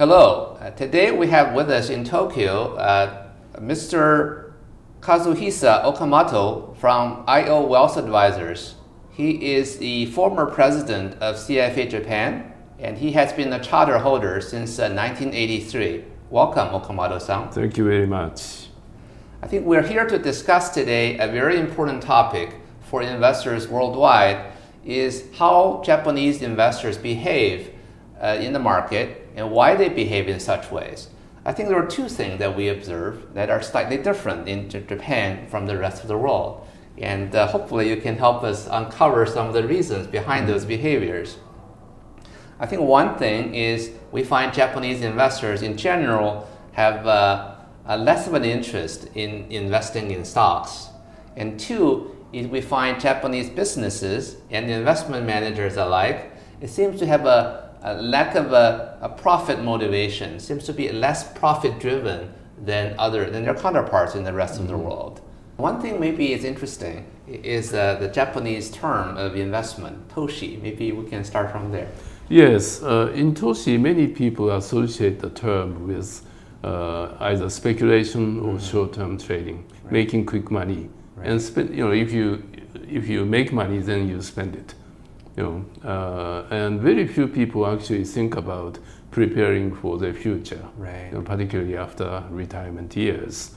Hello. Uh, today we have with us in Tokyo uh, Mr. Kazuhisa Okamoto from IO Wealth Advisors. He is the former president of CFA Japan and he has been a charter holder since uh, 1983. Welcome, Okamoto-san. Thank you very much. I think we're here to discuss today a very important topic for investors worldwide is how Japanese investors behave uh, in the market and why they behave in such ways. I think there are two things that we observe that are slightly different in Japan from the rest of the world. And uh, hopefully, you can help us uncover some of the reasons behind those behaviors. I think one thing is we find Japanese investors in general have uh, less of an interest in investing in stocks. And two, is we find Japanese businesses and investment managers alike, it seems to have a a lack of a, a, profit motivation seems to be less profit driven than other than their counterparts in the rest mm-hmm. of the mm-hmm. world. One thing maybe is interesting is uh, the Japanese term of investment, toshi. Maybe we can start from there. Yes, uh, in toshi, many people associate the term with uh, either speculation or mm-hmm. short-term trading, right. making quick money, right. and spend. You know, if you if you make money, then you spend it you know, uh, and very few people actually think about preparing for their future, right. you know, particularly after retirement years.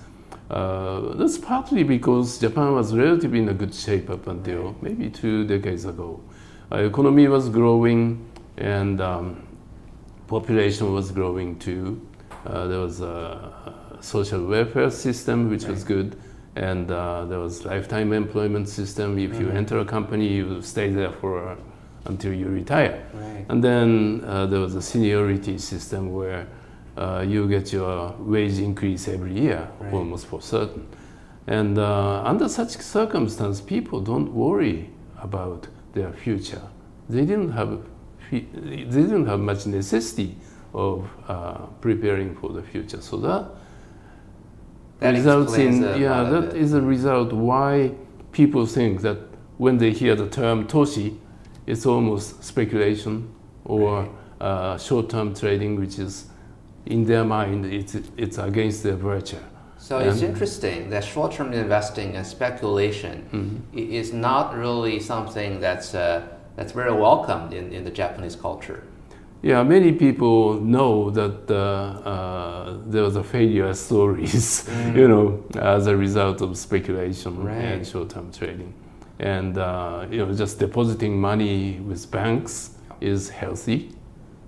Uh, that's partly because Japan was relatively in a good shape up until right. maybe two decades ago. Uh, economy was growing and um, population was growing too. Uh, there was a social welfare system which right. was good and uh, there was lifetime employment system. If mm-hmm. you enter a company, you stay there for uh, until you retire. Right. And then uh, there was a seniority system where uh, you get your wage increase every year, right. almost for certain. And uh, under such circumstance, people don't worry about their future. They didn't have they didn't have much necessity of uh, preparing for the future. So that that results in yeah that is a result why people think that when they hear the term toshi, it's almost speculation or uh, short-term trading, which is in their mind it's it's against their virtue. So and it's interesting that short-term investing and speculation mm-hmm. is not really something that's uh, that's very welcomed in, in the Japanese culture. Yeah, many people know that uh, uh, there was a failure stories, mm. you know, as a result of speculation right. and short-term trading, and uh, you know, just depositing money with banks is healthy,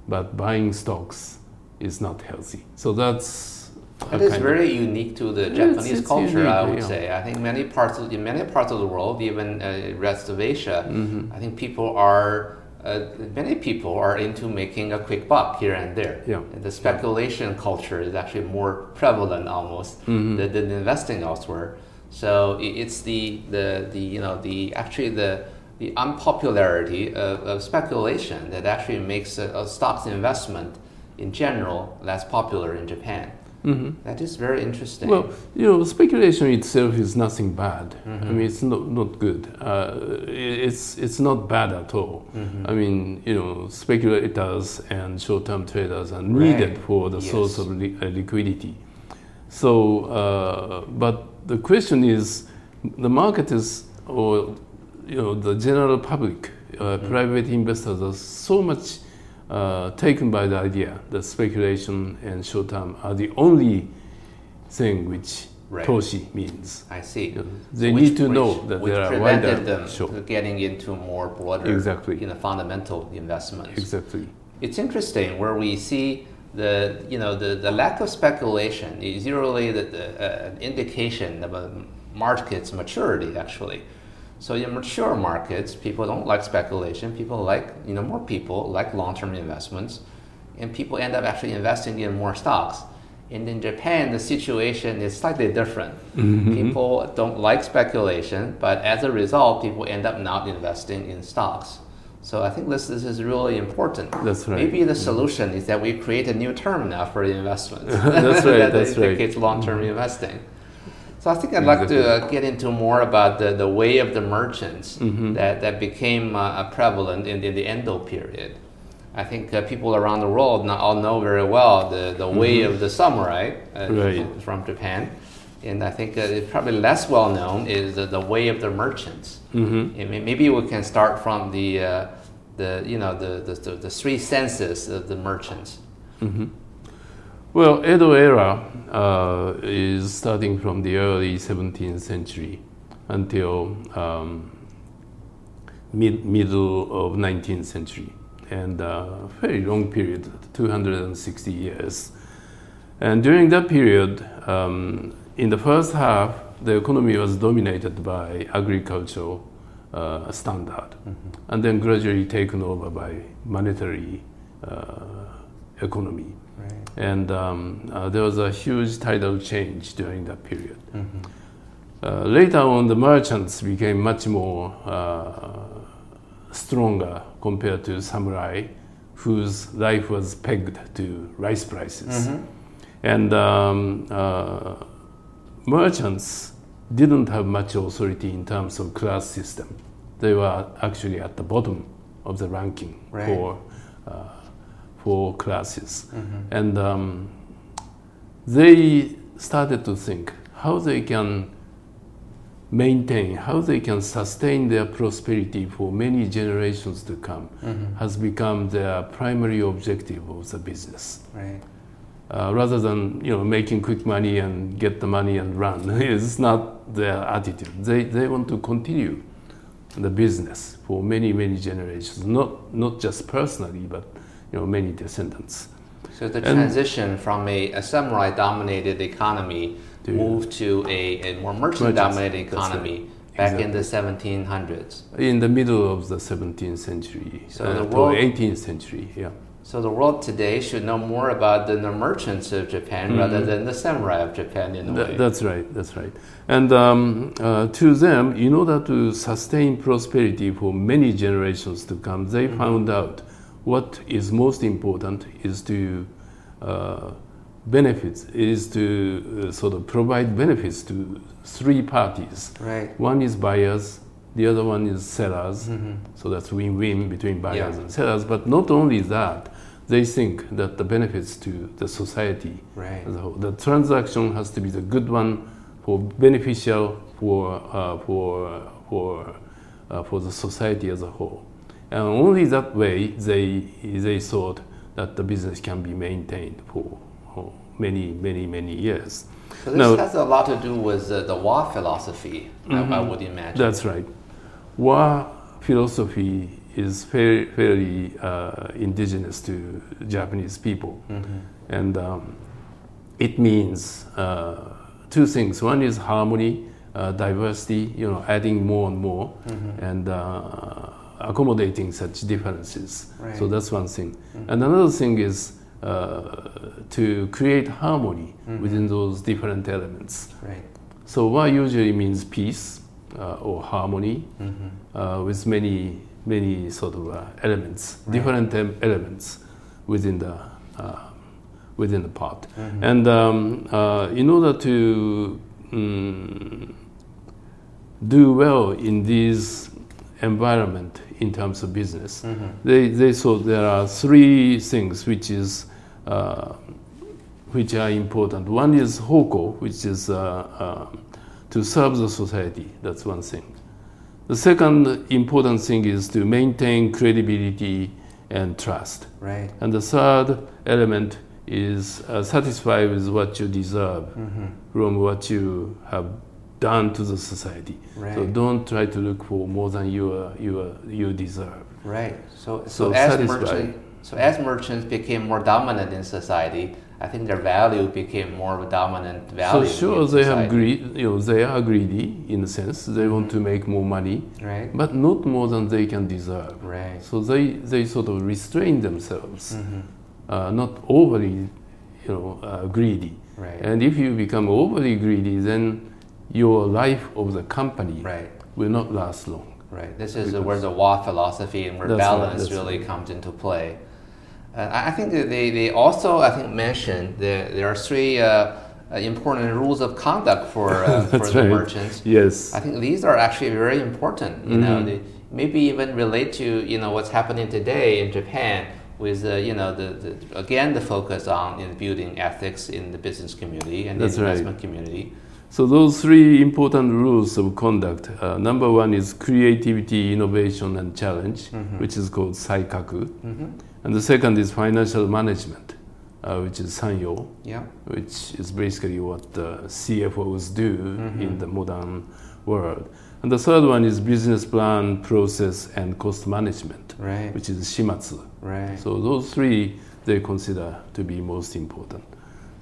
but buying stocks is not healthy. So that's it is very unique to the Japanese it's, it's culture, unique, I would yeah. say. I think many parts of, in many parts of the world, even uh, rest of Asia, mm-hmm. I think people are uh, many people are into making a quick buck here and there. Yeah. And the speculation culture is actually more prevalent almost mm-hmm. than, than, investing elsewhere. So it's the, the, the you know the actually the the unpopularity of, of speculation that actually makes a, a stocks investment in general less popular in Japan. Mm-hmm. That is very interesting. Well, you know, speculation itself is nothing bad. Mm-hmm. I mean, it's not not good. Uh, it's it's not bad at all. Mm-hmm. I mean, you know, speculators and short-term traders are needed right. for the yes. source of li- uh, liquidity. So, uh, but the question is, the market is, or you know, the general public, uh, mm-hmm. private investors are so much uh, taken by the idea that speculation and short term are the only thing which right. toshi means. I see. You know, they need which, to know that there are wider them short. getting into more broader, exactly. you know, fundamental investments. Exactly. It's interesting where we see the you know the, the lack of speculation is usually the, the uh, indication of a market's maturity actually. So in mature markets, people don't like speculation. People like you know more people like long-term investments, and people end up actually investing in more stocks. And in Japan, the situation is slightly different. Mm-hmm. People don't like speculation, but as a result, people end up not investing in stocks. So I think this, this is really important. That's right. Maybe the solution is that we create a new term now for investment. that's right. that that's indicates right. long-term mm-hmm. investing. So I think I'd like to uh, get into more about the, the way of the merchants mm-hmm. that, that became uh, prevalent in, in the Edo period. I think uh, people around the world all know very well the, the mm-hmm. way of the samurai uh, right. from Japan. And I think uh, it's probably less well known is the, the way of the merchants. Mm-hmm. maybe we can start from the, uh, the you know the, the, the, three senses of the merchants. Well, Edo era uh, is starting from the early 17th century until um, mid middle of 19th century, and a uh, very long period, 260 years. And during that period, um, in the first half, the economy was dominated by agricultural uh, standard, mm-hmm. and then gradually taken over by monetary uh, economy. And um, uh, there was a huge tidal change during that period. Mm-hmm. Uh, later on, the merchants became much more uh, stronger compared to samurai, whose life was pegged to rice prices. Mm-hmm. And um, uh, merchants didn't have much authority in terms of class system. They were actually at the bottom of the ranking right. for uh, for classes, mm-hmm. and um, they started to think how they can maintain, how they can sustain their prosperity for many generations to come, mm-hmm. has become their primary objective of the business. Right uh, rather than you know making quick money and get the money and run. it's not their attitude. They they want to continue the business for many many generations, not not just personally, but you know many descendants. So the transition and from a, a samurai-dominated economy to moved to a, a more merchant-dominated economy. Right. Back exactly. in the 1700s. In the middle of the 17th century, so uh, the world, 18th century, yeah. So the world today should know more about the, the merchants of Japan mm-hmm. rather than the samurai of Japan in a Th- way. That's right. That's right. And um, uh, to them, in order to sustain prosperity for many generations to come, they mm-hmm. found out what is most important is to uh, benefits is to uh, sort of provide benefits to three parties. Right. One is buyers, the other one is sellers. Mm-hmm. So that's win-win between buyers yeah. and sellers. But not only that, they think that the benefits to the society right. whole, the transaction has to be the good one for beneficial for uh, for for uh, for the society as a whole, and only that way they they thought that the business can be maintained for, many many many years. So this now, has a lot to do with uh, the Wa philosophy, mm-hmm. I, I would imagine. That's right. Wa philosophy is very, very uh, indigenous to Japanese people. Mm-hmm. And um, it means uh, two things. One is harmony, uh, diversity, you know, adding more and more, mm-hmm. and uh, accommodating such differences. Right. So that's one thing. Mm-hmm. And another thing is uh, to create harmony mm-hmm. within those different elements. Right. So Wa usually means peace uh, or harmony mm-hmm. with many many sort of uh, elements, right. different elements within the uh, within the pot. Mm-hmm. And um, uh, in order to um, do well in this environment in terms of business, mm-hmm. they, they saw there are three things which is uh, which are important. One is hoko, which is uh, uh, to serve the society. That's one thing. The second important thing is to maintain credibility and trust. Right. And the third element is uh, satisfied with what you deserve mm-hmm. from what you have done to the society. Right. So don't try to look for more than you uh, you uh, you deserve. Right. So so, so as merchant So as merchants became more dominant in society, I think their value became more of a dominant value. So sure, they have greed. You know, they are greedy in a sense. They want to make more money, Right. but not more than they can deserve. Right. So they, they sort of restrain themselves, Mm-hmm. uh, not overly, you know, uh, greedy. Right. And if you become overly greedy, then your life of the company Right. will not last long. Right. This is where the WA philosophy and where That's right, balance really right. comes into play. Uh, I think they, they also I think mentioned that there are three uh, uh, important rules of conduct for uh, for the right. merchants. Yes. I think these are actually very important. You know, they maybe even relate to you know what's happening today in Japan with uh, you know the, the again the focus on in building ethics in the business community and That's the right. investment community. So those three important rules of conduct. Uh, number one is creativity, innovation, and challenge, which is called saikaku. And the second is financial management, uh, which is sanyo, Yeah. which is basically what uh, CFOs do in the modern world. And the third one is business plan, process, and cost management, Right. which is shimatsu. Right. So those three they consider to be most important.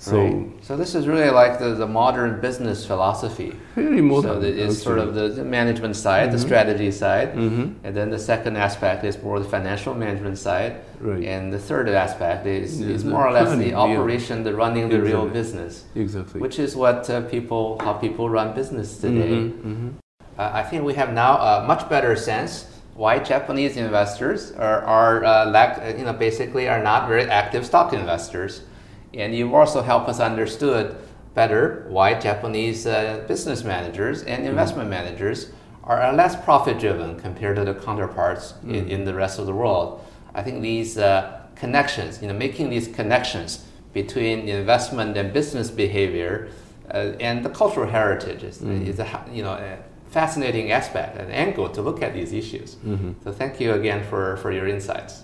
So right. so this is really like the, the modern business philosophy. very modern. so that it's sort of the, management side, Mm-hmm. the strategy side, and then the second aspect is more the financial management side, Right. and the third aspect is, Yeah, is more or less planning, the yeah. operation, the running the real business, exactly. which is what uh, people how people run business today. Mm-hmm, Uh, I think we have now a much better sense why Japanese investors are, are uh, lack, uh, you know, basically are not very active stock investors. And you've also helped us understood better why Japanese uh, business managers and investment managers are less profit driven compared to the counterparts in, in the rest of the world. I think these uh, connections, you know, making these connections between investment and business behavior uh, and the cultural heritage is, is a, you know, a fascinating aspect, an angle to look at these issues. So thank you again for, for your insights.